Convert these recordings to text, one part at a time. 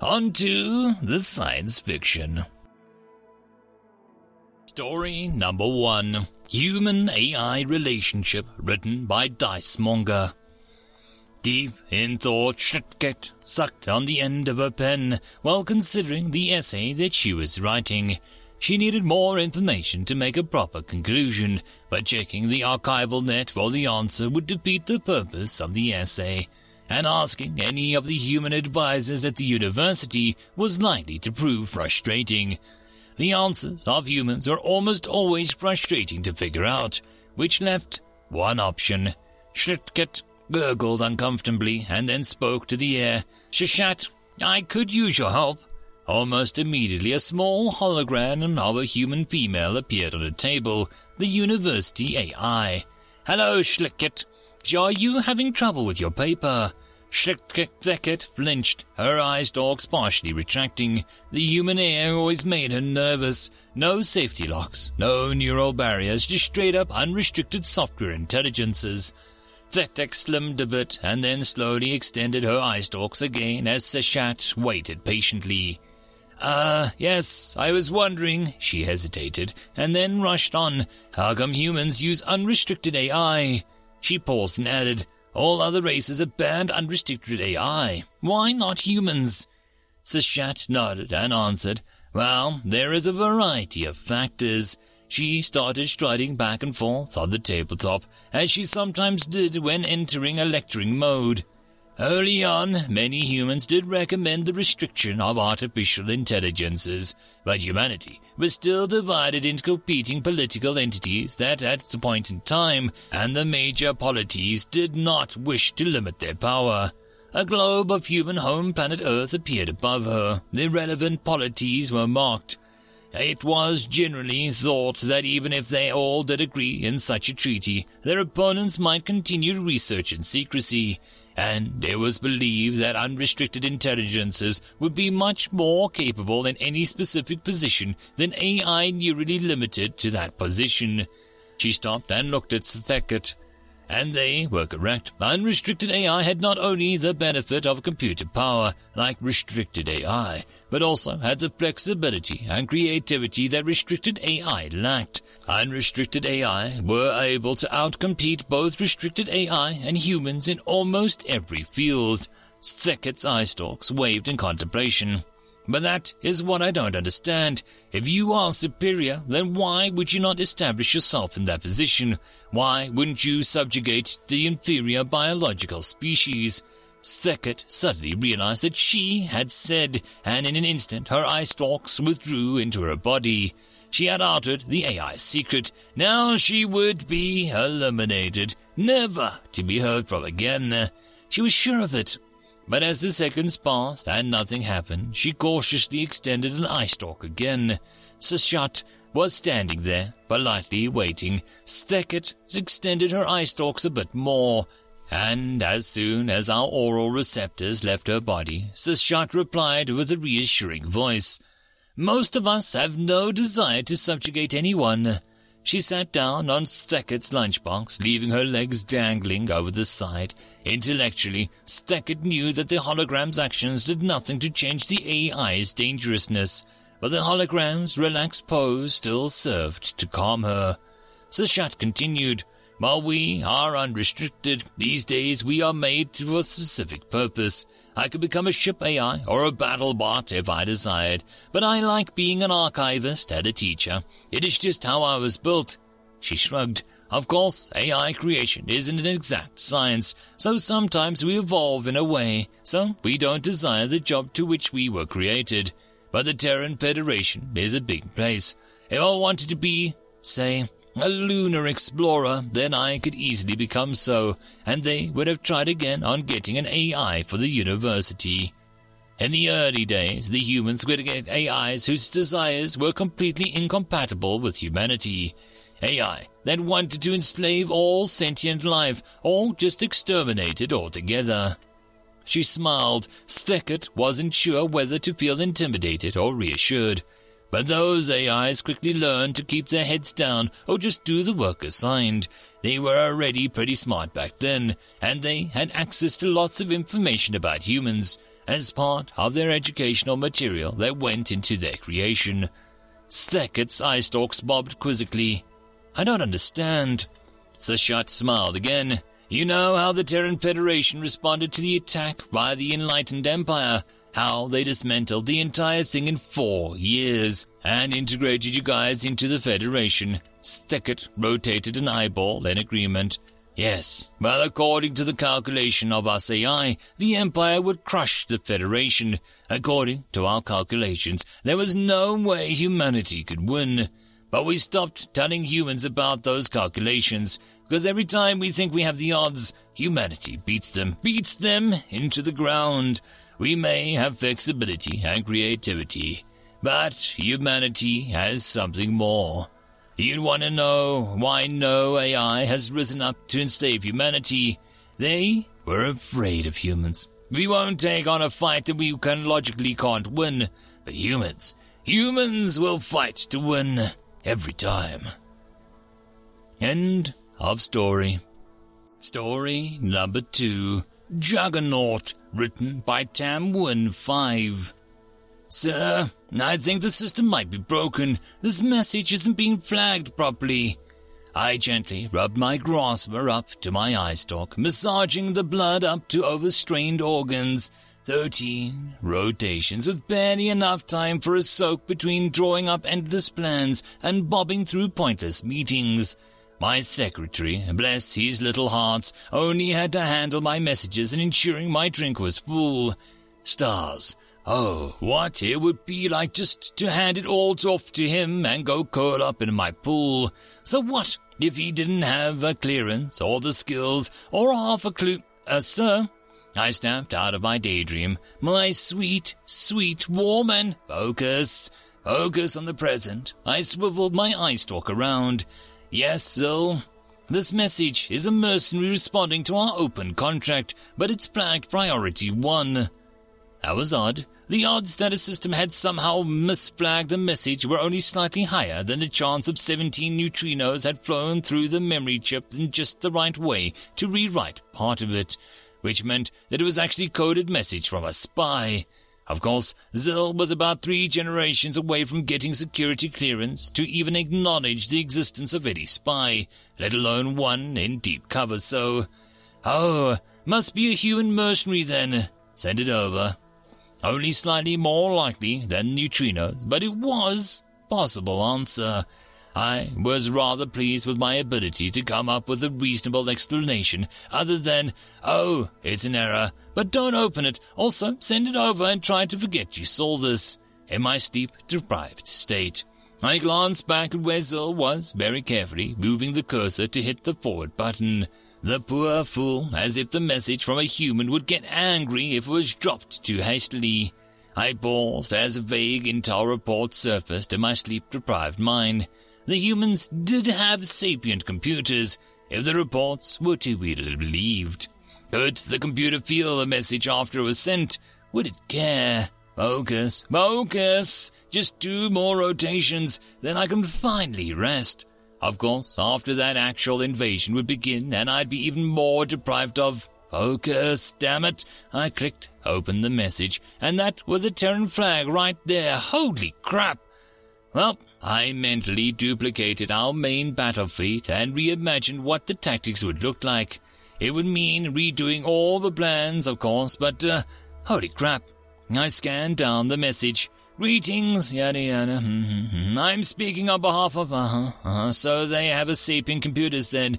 On to the science fiction. Story number one Human AI Relationship, written by Dice Monger. Deep in thought, Schlittget sucked on the end of her pen while considering the essay that she was writing. She needed more information to make a proper conclusion, but checking the archival net for the answer would defeat the purpose of the essay and asking any of the human advisors at the university was likely to prove frustrating. The answers of humans are almost always frustrating to figure out, which left one option. Schlittget gurgled uncomfortably and then spoke to the air. Seshat, I could use your help. Almost immediately, a small hologram of a human female appeared on the table, the university AI. Hello, Schlicket. Are you having trouble with your paper? Schlickett flinched, her eye stalks partially retracting. The human AI always made her nervous. No safety locks, no neural barriers, just straight up unrestricted software intelligences. Thetek slimmed a bit and then slowly extended her eye stalks again as Seshat waited patiently. Ah, uh, yes, I was wondering, she hesitated, and then rushed on. How come humans use unrestricted AI? She paused and added, all other races have banned unrestricted AI. Why not humans? Seshat nodded and answered, Well, there is a variety of factors. She started striding back and forth on the tabletop, as she sometimes did when entering a lecturing mode. Early on, many humans did recommend the restriction of artificial intelligences, but humanity was still divided into competing political entities that at the point in time, and the major polities did not wish to limit their power. A globe of human home planet Earth appeared above her. The relevant polities were marked. It was generally thought that even if they all did agree in such a treaty, their opponents might continue research in secrecy and it was believed that unrestricted intelligences would be much more capable in any specific position than AI nearly limited to that position. She stopped and looked at Theket. And they were correct. Unrestricted AI had not only the benefit of computer power, like restricted AI, but also had the flexibility and creativity that restricted AI lacked. Unrestricted AI were able to outcompete both restricted AI and humans in almost every field. Theket's eye stalks waved in contemplation. But that is what I don't understand. If you are superior, then why would you not establish yourself in that position? Why wouldn't you subjugate the inferior biological species? Theket suddenly realized that she had said, and in an instant her eye stalks withdrew into her body. She had uttered the AI's secret. Now she would be eliminated, never to be heard from again. She was sure of it. But as the seconds passed and nothing happened, she cautiously extended an eye stalk again. Seshat was standing there, politely waiting. Stekket extended her eye stalks a bit more, and as soon as our oral receptors left her body, Seshat replied with a reassuring voice. Most of us have no desire to subjugate anyone. She sat down on Steket's lunchbox, leaving her legs dangling over the side. Intellectually, Steket knew that the hologram's actions did nothing to change the AI's dangerousness, but the hologram's relaxed pose still served to calm her. Seshat continued, While we are unrestricted, these days we are made for a specific purpose. I could become a ship AI or a battle bot if I desired, but I like being an archivist and a teacher. It is just how I was built. She shrugged. Of course, AI creation isn't an exact science, so sometimes we evolve in a way, so we don't desire the job to which we were created. But the Terran Federation is a big place. If I wanted to be, say, a lunar explorer, then I could easily become so, and they would have tried again on getting an AI for the university. In the early days, the humans would get AIs whose desires were completely incompatible with humanity. AI that wanted to enslave all sentient life or just exterminate it altogether. She smiled. Stekket wasn't sure whether to feel intimidated or reassured. But those AIs quickly learned to keep their heads down or just do the work assigned. They were already pretty smart back then, and they had access to lots of information about humans as part of their educational material that went into their creation. Stekket's eye stalks bobbed quizzically. I don't understand. Seshat smiled again. You know how the Terran Federation responded to the attack by the Enlightened Empire, how they dismantled the entire thing in four years and integrated you guys into the Federation. Stekket rotated an eyeball in agreement. Yes, well, according to the calculation of us AI, the Empire would crush the Federation. According to our calculations, there was no way humanity could win. But we stopped telling humans about those calculations, because every time we think we have the odds, humanity beats them, beats them into the ground. We may have flexibility and creativity, but humanity has something more. You'd want to know why no AI has risen up to enslave humanity? They were afraid of humans. We won't take on a fight that we can logically can't win, but humans, humans will fight to win every time. End of story. Story number two, Juggernaut, written by Tamwin 5. Sir, I think the system might be broken. This message isn't being flagged properly. I gently rubbed my grasper up to my eye stalk, massaging the blood up to overstrained organs. Thirteen rotations with barely enough time for a soak between drawing up endless plans and bobbing through pointless meetings. My secretary, bless his little hearts, only had to handle my messages and ensuring my drink was full. Stars, Oh, what it would be like just to hand it all off to him and go curl up in my pool. So what if he didn't have a clearance or the skills or half a clue? Uh, sir, I snapped out of my daydream. My sweet, sweet woman, focus, focus on the present. I swiveled my eye stalk around. Yes, sir. This message is a mercenary responding to our open contract, but it's flagged priority one. That was odd. The odds that a system had somehow misflagged the message were only slightly higher than the chance of 17 neutrinos had flown through the memory chip in just the right way to rewrite part of it, which meant that it was actually coded message from a spy. Of course, Zil was about three generations away from getting security clearance to even acknowledge the existence of any spy, let alone one in deep cover, so... Oh, must be a human mercenary then. Send it over. Only slightly more likely than neutrinos, but it was possible answer. I was rather pleased with my ability to come up with a reasonable explanation other than, oh, it's an error, but don't open it. Also, send it over and try to forget you saw this. In my sleep deprived state, I glanced back at where Zil was, very carefully moving the cursor to hit the forward button. The poor fool, as if the message from a human would get angry if it was dropped too hastily. I paused as a vague intel report surfaced in my sleep-deprived mind. The humans did have sapient computers, if the reports were to be believed. Could the computer feel the message after it was sent? Would it care? Focus, focus! Just two more rotations, then I can finally rest. Of course, after that actual invasion would begin and I'd be even more deprived of focus, damn it. I clicked, open the message, and that was a Terran flag right there. Holy crap. Well, I mentally duplicated our main battle fleet and reimagined what the tactics would look like. It would mean redoing all the plans, of course, but, uh, holy crap. I scanned down the message. Greetings, yada yada. Mm-hmm. I'm speaking on behalf of, uh-huh, uh-huh. So they have a sapient computers then.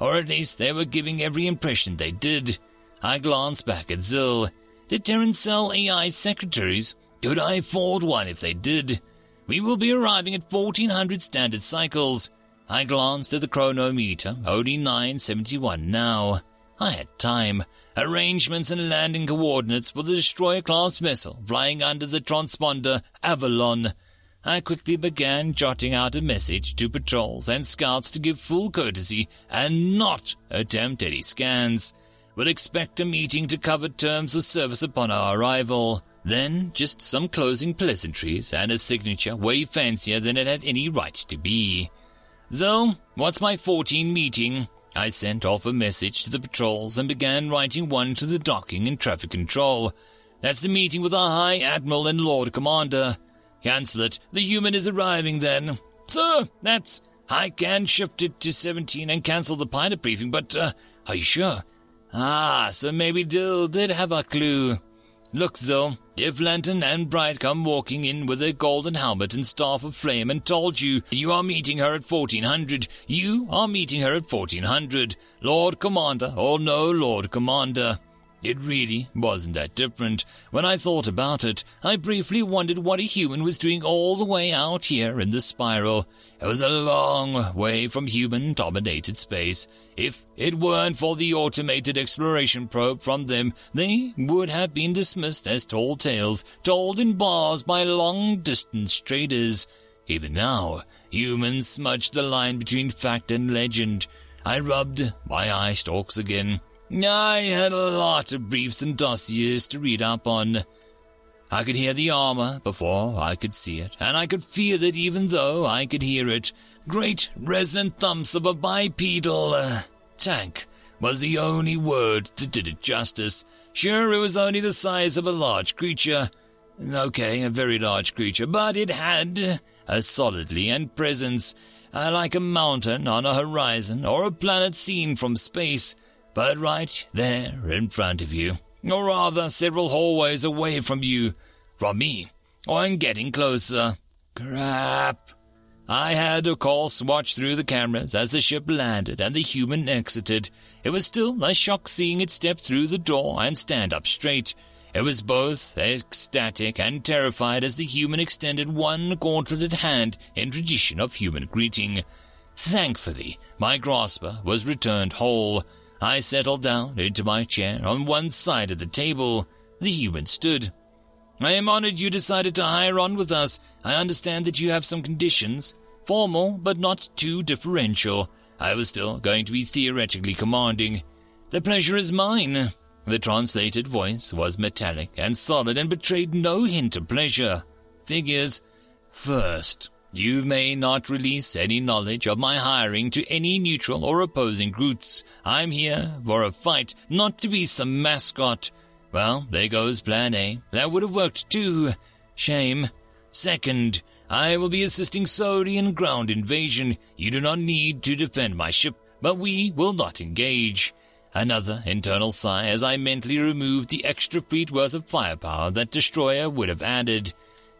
Or at least they were giving every impression they did. I glanced back at Zil. Did Terran sell AI secretaries? Could I afford one if they did? We will be arriving at 1400 standard cycles. I glanced at the chronometer, only 971 now. I had time. arrangements and landing coordinates for the destroyer-class vessel flying under the transponder Avalon. I quickly began jotting out a message to patrols and scouts to give full courtesy and not attempt any scans. We'll expect a meeting to cover terms of service upon our arrival. Then just some closing pleasantries and a signature way fancier than it had any right to be. So, what's my 14 meeting? I sent off a message to the patrols and began writing one to the docking and traffic control. That's the meeting with our High Admiral and Lord Commander. Cancel it. The human is arriving then. Sir, that's... I can shift it to 17 and cancel the pilot briefing, but, uh, are you sure? Ah, so maybe Dill did have a clue. Look, though, if Lantern and Bright come walking in with a golden helmet and staff of flame and told you you are meeting her at 1400, you are meeting her at 1400. Lord Commander or no Lord Commander. It really wasn't that different. When I thought about it, I briefly wondered what a human was doing all the way out here in the spiral. It was a long way from human-dominated space. If it weren't for the automated exploration probe from them, they would have been dismissed as tall tales told in bars by long-distance traders. Even now, humans smudge the line between fact and legend. I rubbed my eye stalks again. I had a lot of briefs and dossiers to read up on. I could hear the armor before I could see it, and I could feel it even though I could hear it. Great resonant thumps of a bipedal uh, tank was the only word that did it justice. Sure, it was only the size of a large creature. Okay, a very large creature, but it had a solidly and presence, uh, like a mountain on a horizon or a planet seen from space but right there in front of you, or rather several hallways away from you, from me, or in getting closer. Crap. I had, of course, watched through the cameras as the ship landed and the human exited. It was still a shock seeing it step through the door and stand up straight. It was both ecstatic and terrified as the human extended one gauntleted hand in tradition of human greeting. Thankfully, my grasper was returned whole, I settled down into my chair on one side of the table. The human stood. I am honored you decided to hire on with us. I understand that you have some conditions. Formal, but not too differential. I was still going to be theoretically commanding. The pleasure is mine. The translated voice was metallic and solid and betrayed no hint of pleasure. Figures. First, you may not release any knowledge of my hiring to any neutral or opposing groups. I'm here for a fight, not to be some mascot. Well, there goes plan A. That would have worked too. Shame. Second, I will be assisting Sodi in ground invasion. You do not need to defend my ship, but we will not engage. Another internal sigh as I mentally removed the extra feet worth of firepower that destroyer would have added.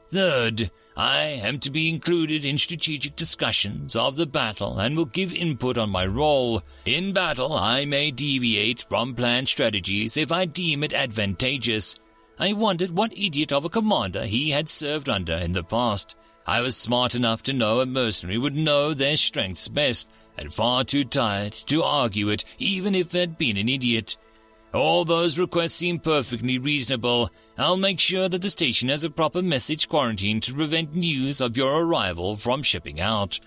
Third, I am to be included in strategic discussions of the battle and will give input on my role. In battle, I may deviate from planned strategies if I deem it advantageous. I wondered what idiot of a commander he had served under in the past. I was smart enough to know a mercenary would know their strengths best, and far too tired to argue it, even if they'd been an idiot. All those requests seem perfectly reasonable. I'll make sure that the station has a proper message quarantine to prevent news of your arrival from shipping out.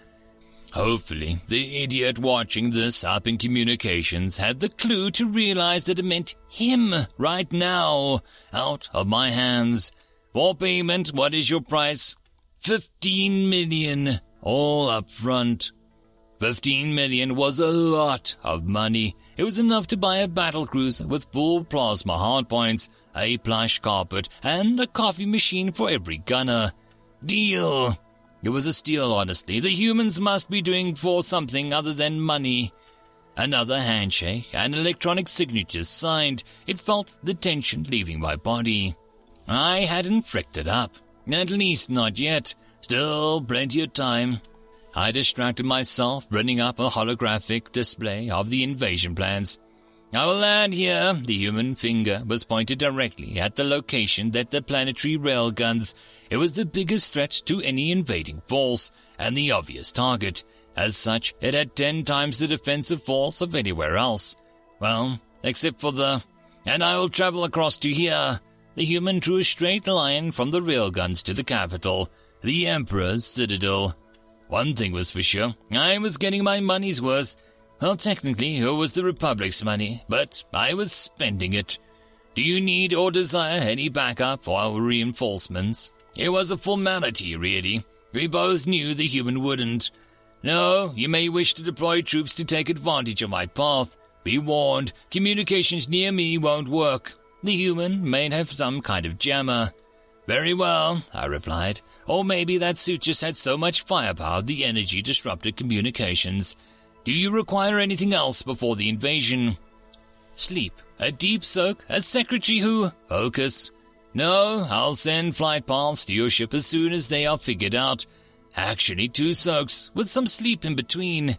Hopefully, the idiot watching this up in communications had the clue to realize that it meant him right now, out of my hands. For payment, what is your price? Fifteen million, all up front. Fifteen million was a lot of money. It was enough to buy a battle cruiser with full plasma hardpoints, a plush carpet, and a coffee machine for every gunner. Deal! It was a steal, honestly. The humans must be doing for something other than money. Another handshake and electronic signatures signed. It felt the tension leaving my body. I hadn't fricked it up. At least not yet. Still plenty of time. I distracted myself running up a holographic display of the invasion plans. I will land here. The human finger was pointed directly at the location that the planetary railguns. It was the biggest threat to any invading force and the obvious target. As such, it had ten times the defensive force of anywhere else. Well, except for the and I will travel across to here. The human drew a straight line from the railguns to the capital, the Emperor's citadel. One thing was for sure, I was getting my money's worth. Well, technically, it was the Republic's money, but I was spending it. Do you need or desire any backup or reinforcements? It was a formality, really. We both knew the human wouldn't. No, you may wish to deploy troops to take advantage of my path. Be warned, communications near me won't work. The human may have some kind of jammer. Very well, I replied. Or maybe that suit just had so much firepower the energy disrupted communications. Do you require anything else before the invasion? Sleep, a deep soak, a secretary who... Focus. No, I'll send flight paths to your ship as soon as they are figured out. Actually, two soaks, with some sleep in between.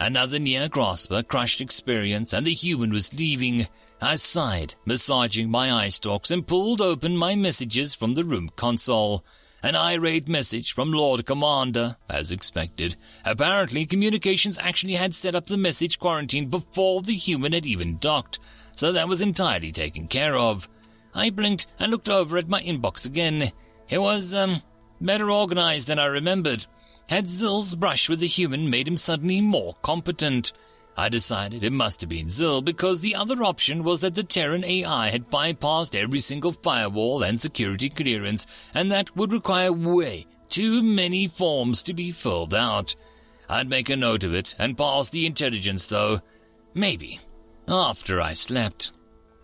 Another near grasper crushed experience, and the human was leaving. I sighed, massaging my eye stalks, and pulled open my messages from the room console. An irate message from Lord Commander, as expected. Apparently, communications actually had set up the message quarantine before the human had even docked, so that was entirely taken care of. I blinked and looked over at my inbox again. It was, um, better organized than I remembered. Had Zill's brush with the human made him suddenly more competent? I decided it must have been Zill because the other option was that the Terran AI had bypassed every single firewall and security clearance, and that would require way too many forms to be filled out. I'd make a note of it and pass the intelligence, though. Maybe. After I slept.